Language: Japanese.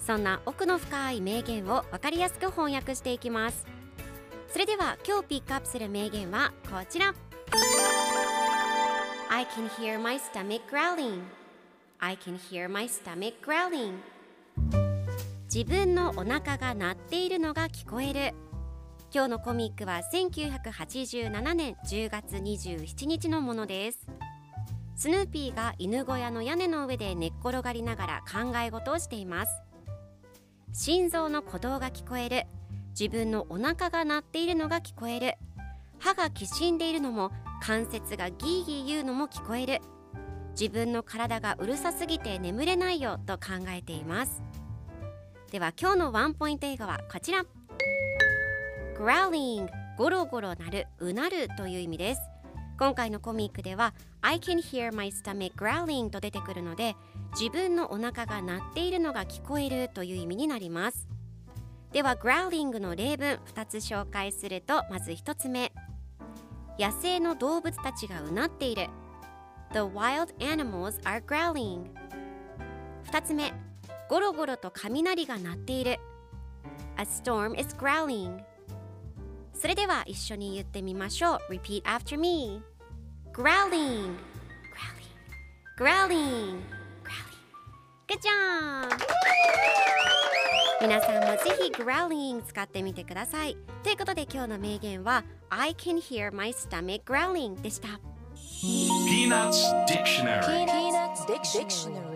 そんな奥の深い名言を分かりやすく翻訳していきます。それでは今日ピックアップする名言はこちら。I can hear my stomach growling. I can hear my stomach growling. 自分のお腹が鳴っているのが聞こえる。今日のコミックは1987年10月27日のものです。スヌーピーが犬小屋の屋根の上で寝っ転がりながら考え事をしています。心臓の鼓動が聞こえる。自分のお腹が鳴っているのが聞こえる。歯がきしんでいるのも関節がギーギー言うのも聞こえる。自分の体がうるさすぎて眠れないよと考えています。では今日のワンポイント英語はこちら。Growling ゴロゴロ鳴るうなるという意味です。今回のコミックでは I can hear my stomach growling と出てくるので自分のお腹が鳴っているのが聞こえるという意味になります。では growling の例文2つ紹介するとまず1つ目。野生の動物たちがうなっている。The wild animals are growling 2つ目。ゴロゴロと雷が鳴っている。A storm is growling それでは一緒に言ってみましょう。Repeat after me Growling Growling Growling Growling Good job! 皆さんもぜひ growling 使ってみてくださいということで今日の名言は I can hear my stomach growling でした Peanuts Dictionary Peanuts Dictionary.